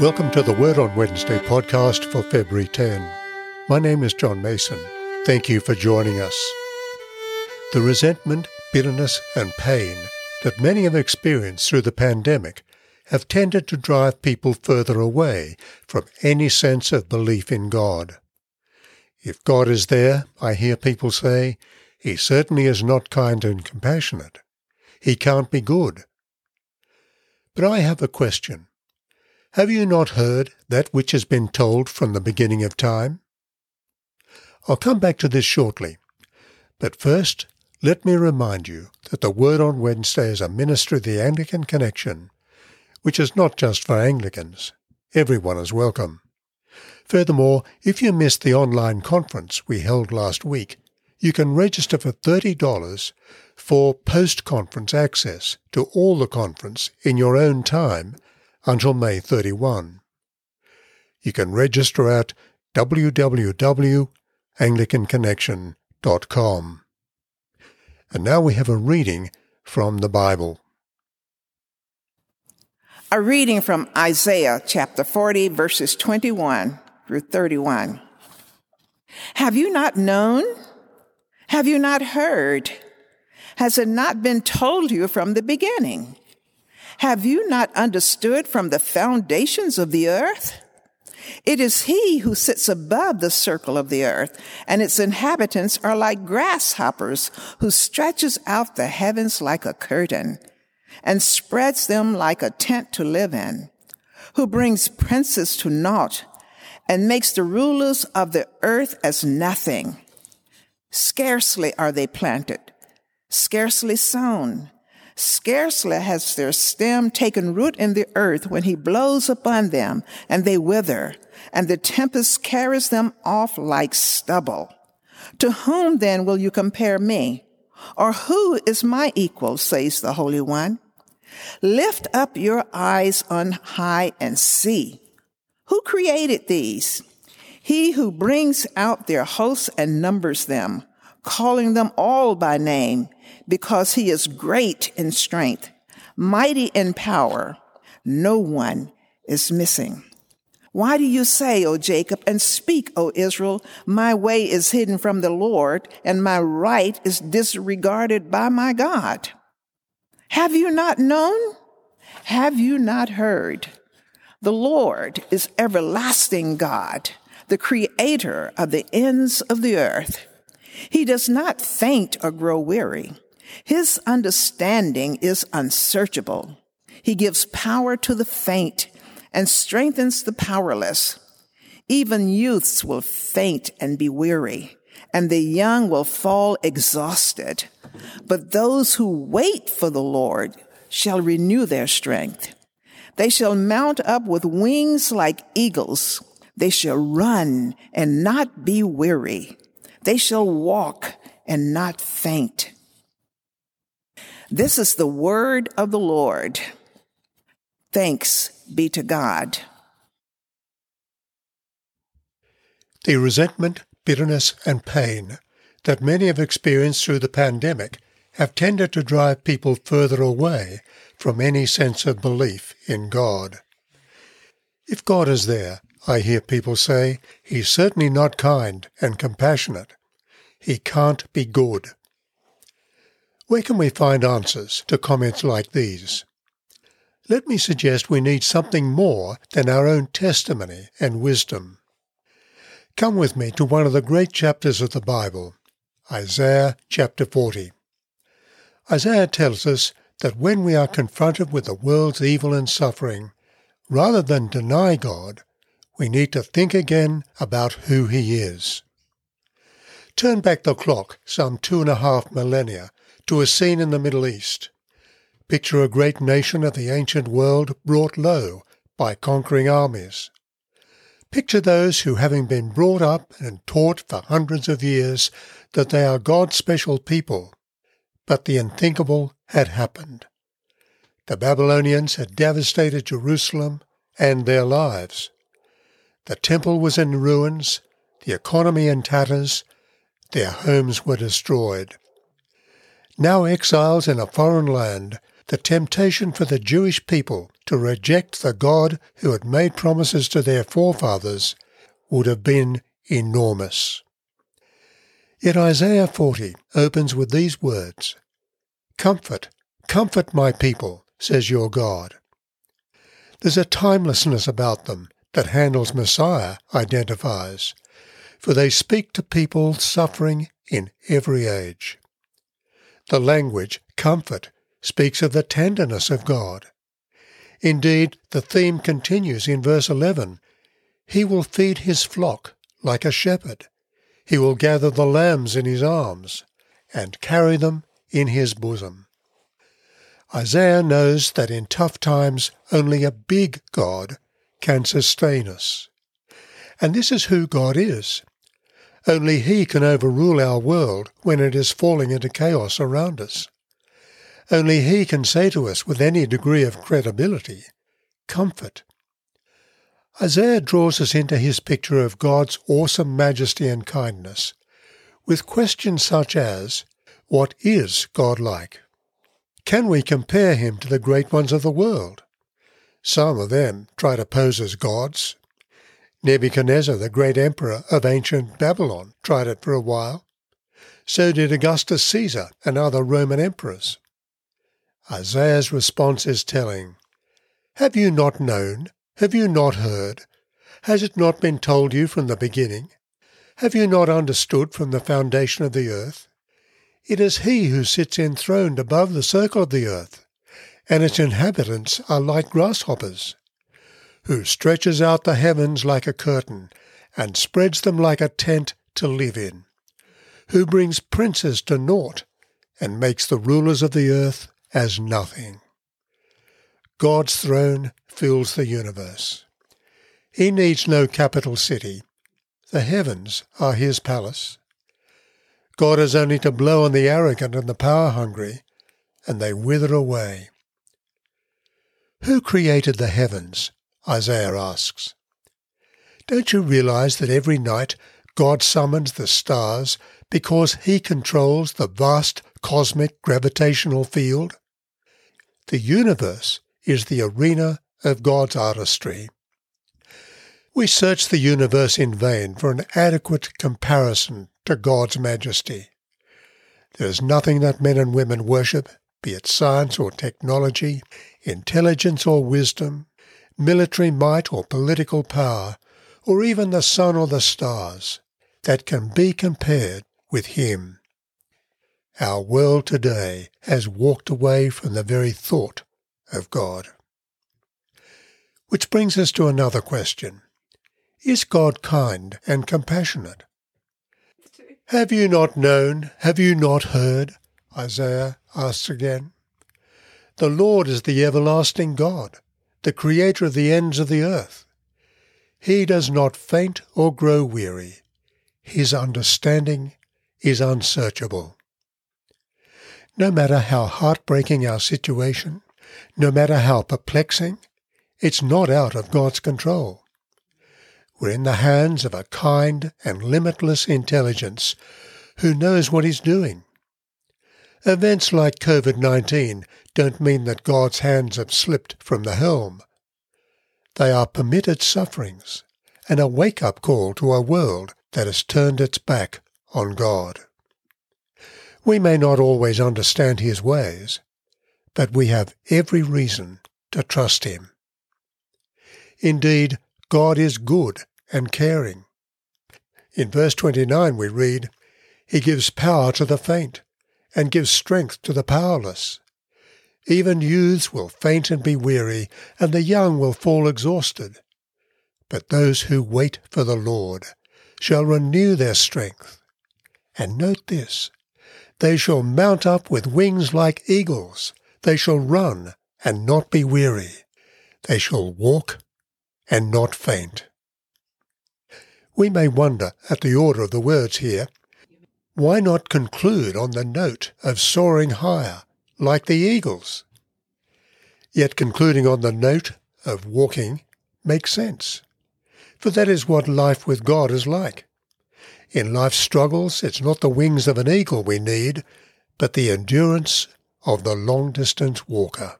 Welcome to the Word on Wednesday podcast for February 10. My name is John Mason. Thank you for joining us. The resentment, bitterness, and pain that many have experienced through the pandemic have tended to drive people further away from any sense of belief in God. If God is there, I hear people say, he certainly is not kind and compassionate. He can't be good. But I have a question. Have you not heard that which has been told from the beginning of time? I'll come back to this shortly. But first, let me remind you that the Word on Wednesday is a ministry of the Anglican Connection, which is not just for Anglicans. Everyone is welcome. Furthermore, if you missed the online conference we held last week, you can register for $30 for post-conference access to all the conference in your own time until May 31. You can register at www.anglicanconnection.com. And now we have a reading from the Bible. A reading from Isaiah chapter 40, verses 21 through 31. Have you not known? Have you not heard? Has it not been told you from the beginning? Have you not understood from the foundations of the earth? It is he who sits above the circle of the earth, and its inhabitants are like grasshoppers, who stretches out the heavens like a curtain, and spreads them like a tent to live in, who brings princes to naught, and makes the rulers of the earth as nothing. Scarcely are they planted, scarcely sown Scarcely has their stem taken root in the earth when he blows upon them and they wither and the tempest carries them off like stubble. To whom then will you compare me? Or who is my equal, says the Holy One? Lift up your eyes on high and see. Who created these? He who brings out their hosts and numbers them, calling them all by name because he is great in strength, mighty in power. No one is missing. Why do you say, O Jacob, and speak, O Israel, my way is hidden from the Lord, and my right is disregarded by my God? Have you not known? Have you not heard? The Lord is everlasting God, the creator of the ends of the earth. He does not faint or grow weary. His understanding is unsearchable. He gives power to the faint and strengthens the powerless. Even youths will faint and be weary, and the young will fall exhausted. But those who wait for the Lord shall renew their strength. They shall mount up with wings like eagles. They shall run and not be weary. They shall walk and not faint. This is the word of the Lord. Thanks be to God. The resentment, bitterness, and pain that many have experienced through the pandemic have tended to drive people further away from any sense of belief in God. If God is there, I hear people say, He's certainly not kind and compassionate. He can't be good. Where can we find answers to comments like these? Let me suggest we need something more than our own testimony and wisdom. Come with me to one of the great chapters of the Bible, Isaiah chapter 40. Isaiah tells us that when we are confronted with the world's evil and suffering, rather than deny God, we need to think again about who He is. Turn back the clock some two and a half millennia to a scene in the Middle East. Picture a great nation of the ancient world brought low by conquering armies. Picture those who, having been brought up and taught for hundreds of years that they are God's special people, but the unthinkable had happened. The Babylonians had devastated Jerusalem and their lives. The temple was in ruins, the economy in tatters, their homes were destroyed. Now exiles in a foreign land, the temptation for the Jewish people to reject the God who had made promises to their forefathers would have been enormous. Yet Isaiah 40 opens with these words Comfort, comfort my people, says your God. There's a timelessness about them that Handel's Messiah identifies, for they speak to people suffering in every age. The language, comfort, speaks of the tenderness of God. Indeed, the theme continues in verse 11 He will feed his flock like a shepherd. He will gather the lambs in his arms and carry them in his bosom. Isaiah knows that in tough times only a big God can sustain us. And this is who God is. Only He can overrule our world when it is falling into chaos around us. Only He can say to us with any degree of credibility, Comfort. Isaiah draws us into his picture of God's awesome majesty and kindness, with questions such as, What is God like? Can we compare him to the great ones of the world? Some of them try to pose as gods. Nebuchadnezzar, the great emperor of ancient Babylon, tried it for a while. So did Augustus Caesar and other Roman emperors. Isaiah's response is telling. Have you not known? Have you not heard? Has it not been told you from the beginning? Have you not understood from the foundation of the earth? It is he who sits enthroned above the circle of the earth, and its inhabitants are like grasshoppers, who stretches out the heavens like a curtain, and spreads them like a tent to live in, who brings princes to naught, and makes the rulers of the earth as nothing. God's throne fills the universe. He needs no capital city. The heavens are his palace. God has only to blow on the arrogant and the power hungry, and they wither away. Who created the heavens? Isaiah asks. Don't you realize that every night God summons the stars because he controls the vast cosmic gravitational field? The universe is the arena of God's artistry. We search the universe in vain for an adequate comparison to God's majesty. There is nothing that men and women worship, be it science or technology, intelligence or wisdom, military might or political power, or even the sun or the stars, that can be compared with Him. Our world today has walked away from the very thought of God. Which brings us to another question. Is God kind and compassionate? Have you not known? Have you not heard? Isaiah asks again. The Lord is the everlasting God, the Creator of the ends of the earth. He does not faint or grow weary. His understanding is unsearchable. No matter how heartbreaking our situation, no matter how perplexing, it's not out of God's control. We're in the hands of a kind and limitless intelligence who knows what he's doing. Events like COVID 19 don't mean that God's hands have slipped from the helm. They are permitted sufferings and a wake up call to a world that has turned its back on God. We may not always understand his ways, but we have every reason to trust him. Indeed, God is good and caring. In verse 29 we read, He gives power to the faint, and gives strength to the powerless. Even youths will faint and be weary, and the young will fall exhausted. But those who wait for the Lord shall renew their strength. And note this, they shall mount up with wings like eagles. They shall run and not be weary. They shall walk and not faint. We may wonder at the order of the words here. Why not conclude on the note of soaring higher, like the eagles? Yet concluding on the note of walking makes sense, for that is what life with God is like. In life's struggles, it's not the wings of an eagle we need, but the endurance of the long distance walker.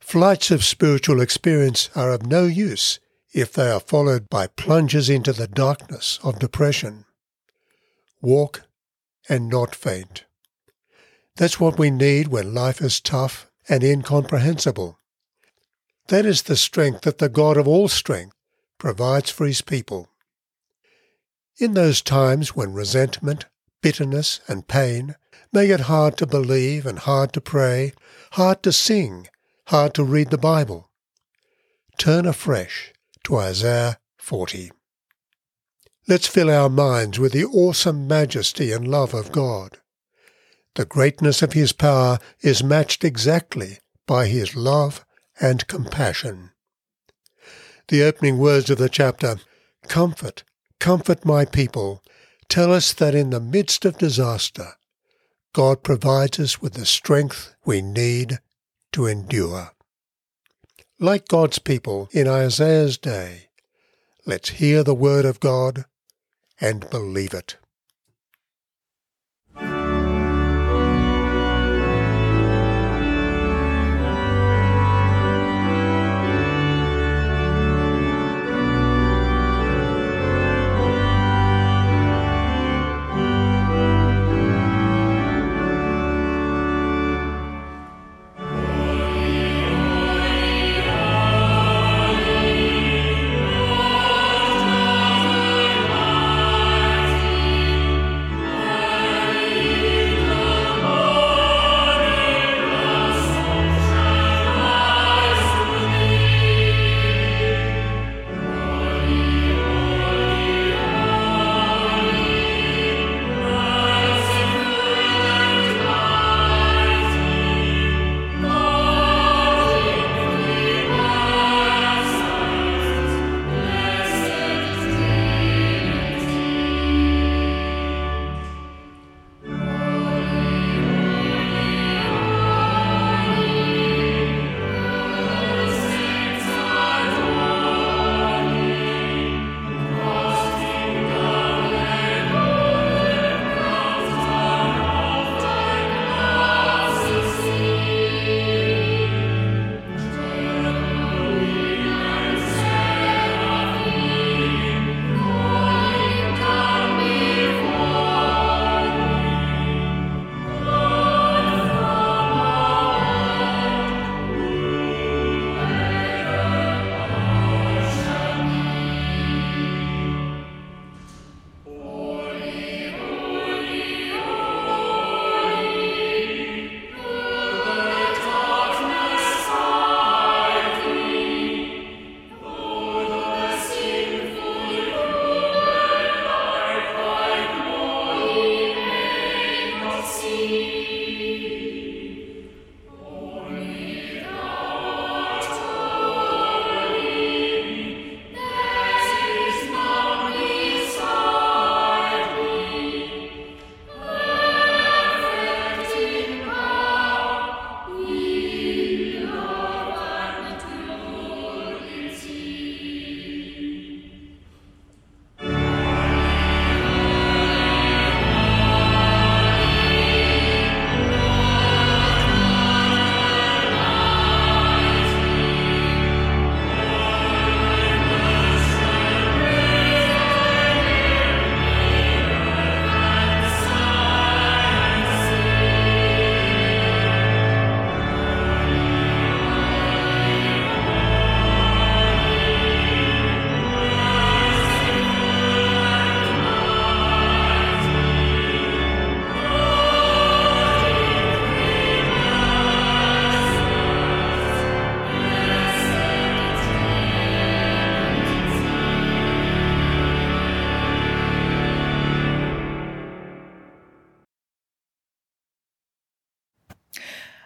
Flights of spiritual experience are of no use if they are followed by plunges into the darkness of depression. Walk and not faint. That's what we need when life is tough and incomprehensible. That is the strength that the God of all strength provides for his people. In those times when resentment, bitterness, and pain make it hard to believe and hard to pray, hard to sing, hard to read the Bible, turn afresh to Isaiah 40. Let's fill our minds with the awesome majesty and love of God. The greatness of His power is matched exactly by His love and compassion. The opening words of the chapter, Comfort, comfort my people, tell us that in the midst of disaster, God provides us with the strength we need to endure. Like God's people in Isaiah's day, let's hear the word of God and believe it.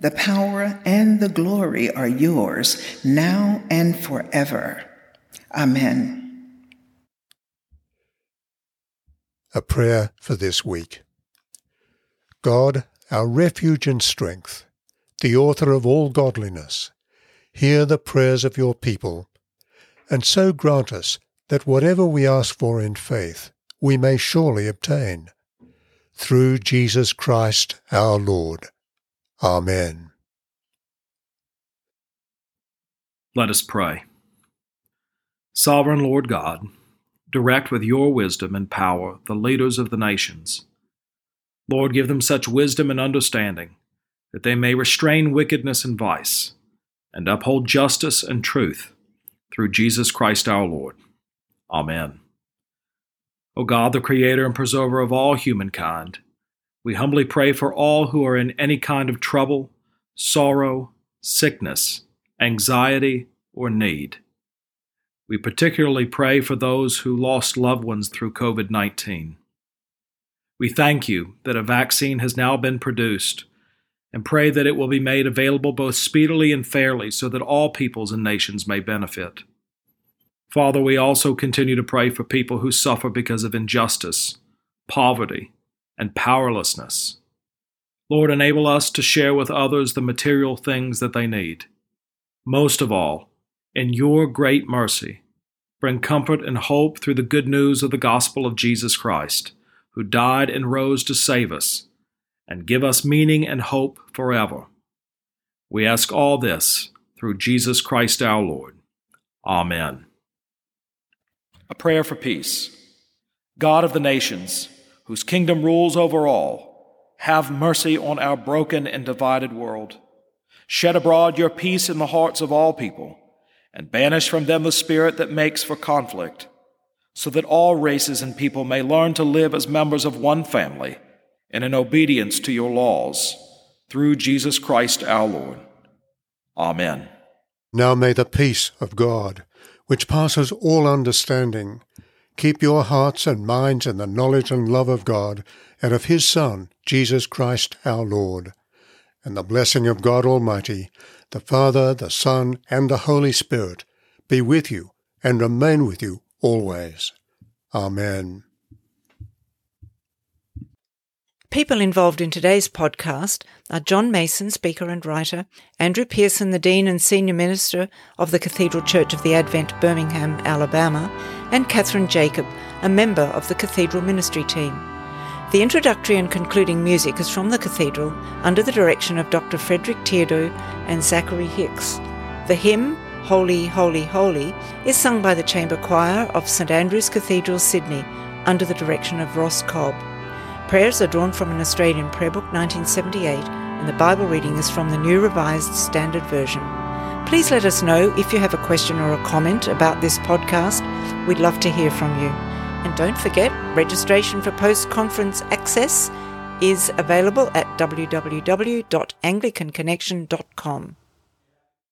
The power and the glory are yours now and forever. Amen. A prayer for this week. God, our refuge and strength, the author of all godliness, hear the prayers of your people, and so grant us that whatever we ask for in faith, we may surely obtain. Through Jesus Christ our Lord. Amen. Let us pray. Sovereign Lord God, direct with your wisdom and power the leaders of the nations. Lord, give them such wisdom and understanding that they may restrain wickedness and vice, and uphold justice and truth through Jesus Christ our Lord. Amen. O God, the Creator and Preserver of all humankind, we humbly pray for all who are in any kind of trouble, sorrow, sickness, anxiety, or need. We particularly pray for those who lost loved ones through COVID 19. We thank you that a vaccine has now been produced and pray that it will be made available both speedily and fairly so that all peoples and nations may benefit. Father, we also continue to pray for people who suffer because of injustice, poverty, and powerlessness. Lord, enable us to share with others the material things that they need. Most of all, in your great mercy, bring comfort and hope through the good news of the gospel of Jesus Christ, who died and rose to save us, and give us meaning and hope forever. We ask all this through Jesus Christ our Lord. Amen. A prayer for peace. God of the nations, whose kingdom rules over all, have mercy on our broken and divided world. Shed abroad your peace in the hearts of all people, and banish from them the spirit that makes for conflict, so that all races and people may learn to live as members of one family and in obedience to your laws, through Jesus Christ our Lord. Amen. Now may the peace of God, which passes all understanding, Keep your hearts and minds in the knowledge and love of God and of His Son, Jesus Christ our Lord. And the blessing of God Almighty, the Father, the Son, and the Holy Spirit be with you and remain with you always. Amen. People involved in today's podcast are John Mason, speaker and writer, Andrew Pearson, the Dean and Senior Minister of the Cathedral Church of the Advent, Birmingham, Alabama, and Catherine Jacob, a member of the Cathedral Ministry team. The introductory and concluding music is from the Cathedral under the direction of Dr. Frederick Teardo and Zachary Hicks. The hymn, Holy, Holy, Holy, is sung by the Chamber Choir of St Andrew's Cathedral, Sydney, under the direction of Ross Cobb. Prayers are drawn from an Australian prayer book 1978, and the Bible reading is from the New Revised Standard Version. Please let us know if you have a question or a comment about this podcast. We'd love to hear from you. And don't forget, registration for post conference access is available at www.anglicanconnection.com.